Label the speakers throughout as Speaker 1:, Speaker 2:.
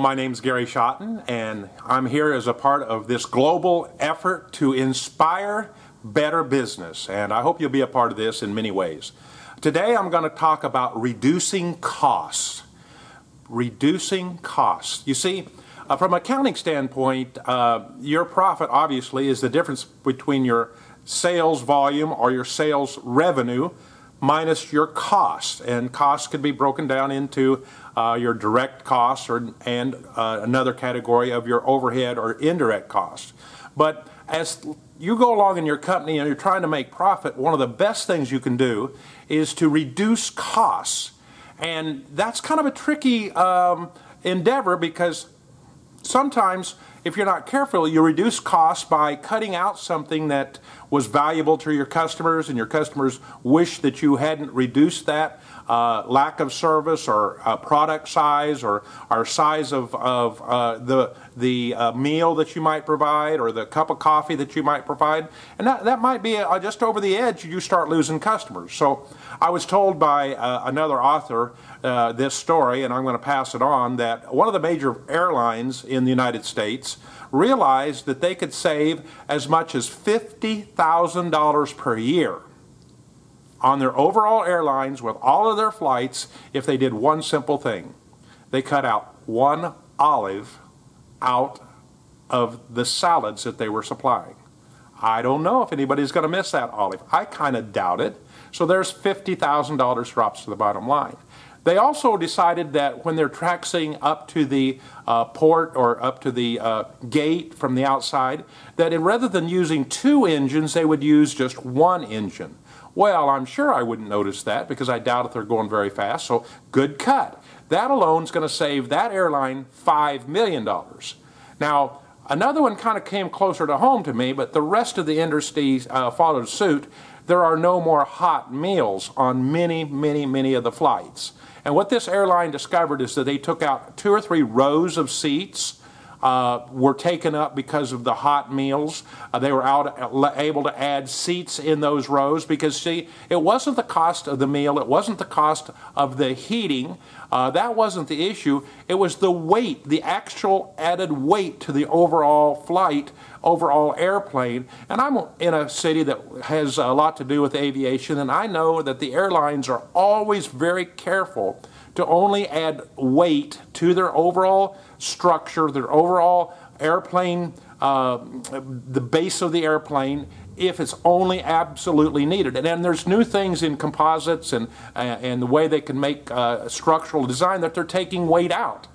Speaker 1: my name's Gary Schotten, and I'm here as a part of this global effort to inspire better business. And I hope you'll be a part of this in many ways. Today, I'm going to talk about reducing costs. Reducing costs. You see, uh, from an accounting standpoint, uh, your profit obviously is the difference between your sales volume or your sales revenue minus your costs. And costs could be broken down into uh, your direct costs or, and uh, another category of your overhead or indirect costs. But as you go along in your company and you're trying to make profit, one of the best things you can do is to reduce costs. And that's kind of a tricky um, endeavor because sometimes if you're not careful, you reduce costs by cutting out something that was valuable to your customers, and your customers wish that you hadn't reduced that uh, lack of service or uh, product size or, or size of, of uh, the, the uh, meal that you might provide or the cup of coffee that you might provide. And that, that might be uh, just over the edge, you start losing customers. So I was told by uh, another author this story, and I'm going to pass it on, that one of the major airlines in the United States realized that they could save as much as $50,000 per year on their overall airlines with all of their flights if they did one simple thing. They cut out one olive out of the salads that they were supplying. I don't know if anybody's going to miss that olive. I kind of doubt it. So there's $50,000 drops to the bottom line. They also decided that when they're taxiing up to the uh, port or up to the uh, gate from the outside, that rather than using two engines, they would use just one engine. Well, I'm sure I wouldn't notice that because I doubt if they're going very fast, so good cut. That alone is going to save that airline $5 million. Now, another one kind of came closer to home to me, but the rest of the industry uh, followed suit. There are no more hot meals on many, many, many of the flights. And what this airline discovered is that they took out two or three rows of seats uh, were taken up because of the hot meals. Uh, they were out, able to add seats in those rows because, see, it wasn't the cost of the meal, it wasn't the cost of the heating. Uh, that wasn't the issue. It was the weight, the actual added weight to the overall flight, overall airplane. And I'm in a city that has a lot to do with aviation, and I know that the airlines are always very careful to only add weight to their overall structure, their overall airplane, uh, the base of the airplane, if it's only absolutely needed. And then there's new things in composites and, uh, and the way they can make uh, structural design that they're taking weight out.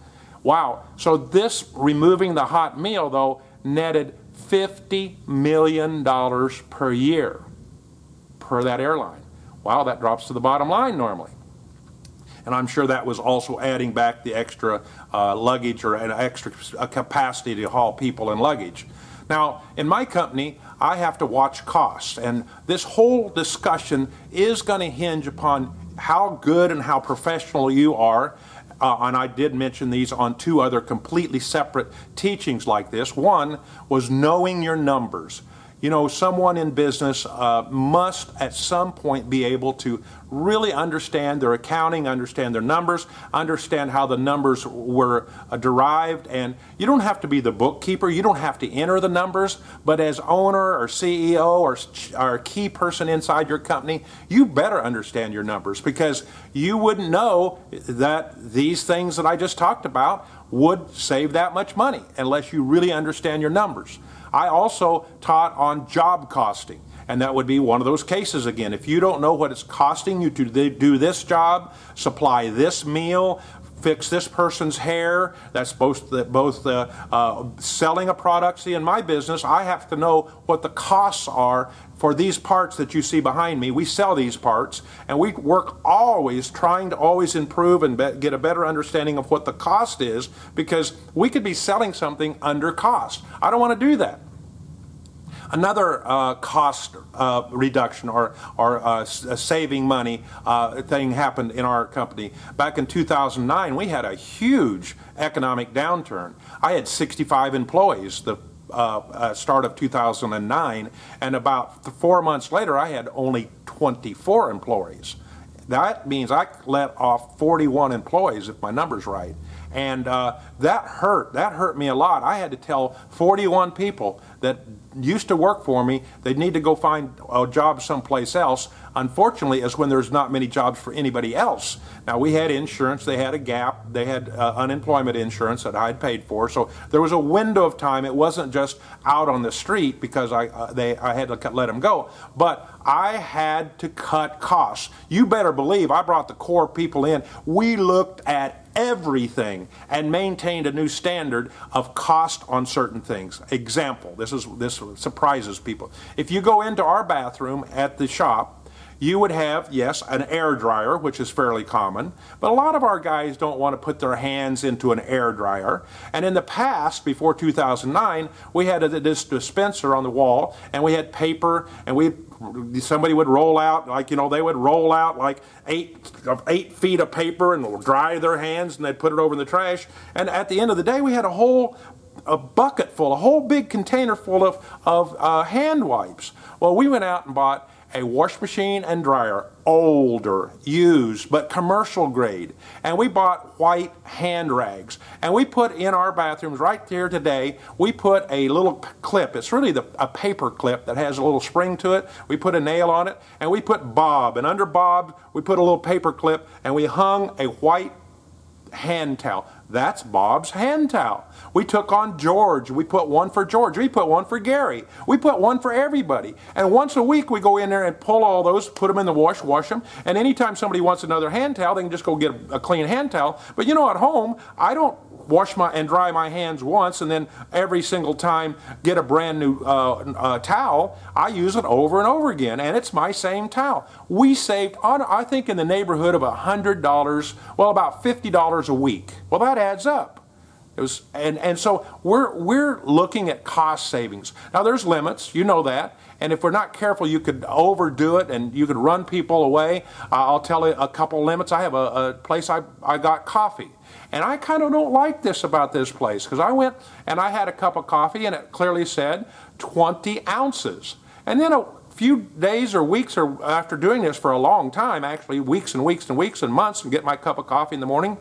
Speaker 1: Wow. So this removing the hot meal, though, netted $50 million per year per that airline. Wow, that drops to the bottom line normally and I'm sure that was also adding back the extra uh, luggage or an extra capacity to haul people and luggage. Now, in my company, I have to watch costs, and this whole discussion is going to hinge upon how good and how professional you are. Uh, and I did mention these on two other completely separate teachings like this. One was knowing your numbers. You know, someone in business uh, must at some point be able to really understand their accounting, understand their numbers, understand how the numbers were uh, derived. And you don't have to be the bookkeeper, you don't have to enter the numbers, but as owner or CEO or, or key person inside your company, you better understand your numbers because you wouldn't know that these things that I just talked about would save that much money unless you really understand your numbers. I also taught on job costing. And that would be one of those cases again. If you don't know what it's costing you to do this job, supply this meal, fix this person's hair. That's both the, both the uh, selling a product. See, in my business, I have to know what the costs are for these parts that you see behind me. We sell these parts, and we work always trying to always improve and be, get a better understanding of what the cost is because we could be selling something under cost. I don't want to do that. Another uh, cost uh, reduction or, or uh, saving money uh, thing happened in our company. Back in 2009, we had a huge economic downturn. I had 65 employees. The uh, uh, start of 2009, and about four months later, I had only 24 employees. That means I let off 41 employees, if my number's right. And uh, that hurt. That hurt me a lot. I had to tell 41 people that used to work for me they need to go find a job someplace else. Unfortunately, is when there's not many jobs for anybody else. Now we had insurance. They had a gap. They had uh, unemployment insurance that I had paid for. So there was a window of time. It wasn't just out on the street because I uh, they I had to let them go. But I had to cut costs. You better believe I brought the core people in. We looked at everything and maintained a new standard of cost on certain things. Example, this is this surprises people. If you go into our bathroom at the shop, you would have, yes, an air dryer, which is fairly common, but a lot of our guys don't want to put their hands into an air dryer. And in the past, before 2009, we had a, this dispenser on the wall, and we had paper, and we somebody would roll out like you know they would roll out like eight eight feet of paper and dry their hands, and they'd put it over in the trash. And at the end of the day, we had a whole a bucket full, a whole big container full of of uh, hand wipes. Well, we went out and bought a wash machine and dryer, older, used, but commercial grade. And we bought white hand rags. And we put in our bathrooms right here today, we put a little clip. It's really the, a paper clip that has a little spring to it. We put a nail on it, and we put Bob. And under Bob, we put a little paper clip, and we hung a white hand towel. That's Bob's hand towel. We took on George. We put one for George. We put one for Gary. We put one for everybody. And once a week we go in there and pull all those, put them in the wash, wash them. And anytime somebody wants another hand towel, they can just go get a, clean hand towel. But you know, at home, I don't wash my and dry my hands once and then every single time get a brand new uh, uh, towel i use it over and over again and it's my same towel. We saved on i think in the neighborhood of a hundred dollars well about fifty dollars a week. Well that adds up it was, and, and so we're, we're looking at cost savings. Now, there's limits, you know that. And if we're not careful, you could overdo it and you could run people away. Uh, I'll tell you a couple limits. I have a, a place I, I got coffee. And I kind of don't like this about this place because I went and I had a cup of coffee and it clearly said 20 ounces. And then a few days or weeks or after doing this for a long time, actually weeks and weeks and weeks and months, and get my cup of coffee in the morning,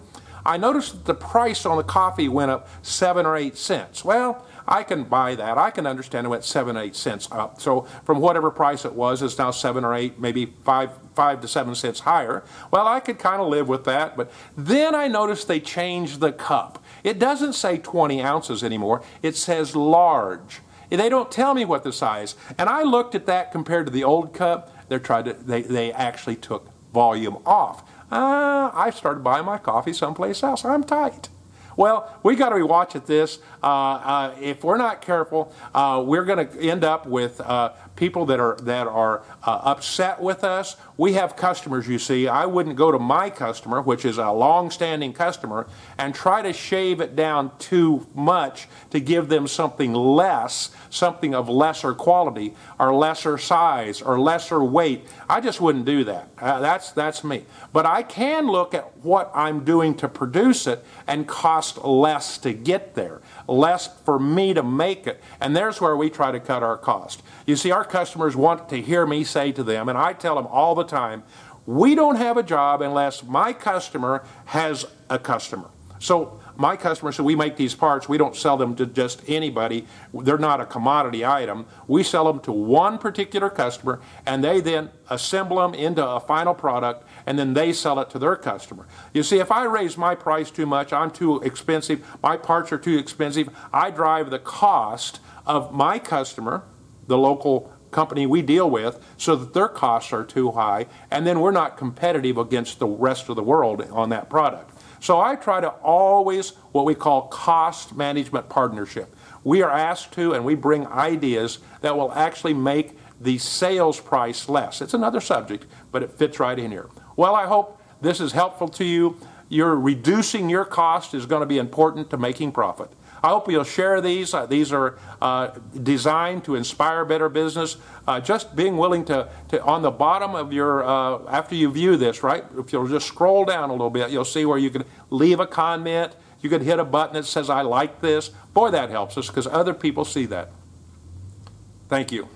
Speaker 1: I noticed that the price on the coffee went up seven or eight cents. Well, I can buy that. I can understand it went seven, eight cents up. So from whatever price it was, it's now seven or eight, maybe five, five to seven cents higher. Well, I could kind of live with that. But then I noticed they changed the cup. It doesn't say 20 ounces anymore. It says large. They don't tell me what the size. And I looked at that compared to the old cup. They're trying to, they, they actually took volume off. Uh, I started buying my coffee someplace else. I'm tight. Well, we got to be watching this. Uh, uh, if we're not careful, uh, we're going to end up with uh, people that are that are uh, upset with us. We have customers, you see. I wouldn't go to my customer, which is a long-standing customer, and try to shave it down too much to give them something less, something of lesser quality, or lesser size, or lesser weight. I just wouldn't do that. Uh, that's that's me. But I can look at what I'm doing to produce it and cost less to get there less for me to make it. And there's where we try to cut our cost. You see, our customers want to hear me say to them, and I tell them all the time, we don't have a job unless my customer has a customer. So my customers, so we make these parts, we don't sell them to just anybody. They're not a commodity item. We sell them to one particular customer, and they then assemble them into a final product, and then they sell it to their customer. You see, if I raise my price too much, I'm too expensive, my parts are too expensive, I drive the cost of my customer, the local company we deal with so that their costs are too high and then we're not competitive against the rest of the world on that product. So I try to always what we call cost management partnership. We are asked to and we bring ideas that will actually make the sales price less. It's another subject, but it fits right in here. Well, I hope this is helpful to you. You're reducing your cost is going to be important to making profit. I hope you'll share these. Uh, these are uh, designed to inspire better business. Uh, just being willing to, to, on the bottom of your, uh, after you view this, right, if you'll just scroll down a little bit, you'll see where you can leave a comment. You can hit a button that says, I like this. Boy, that helps us because other people see that. Thank you.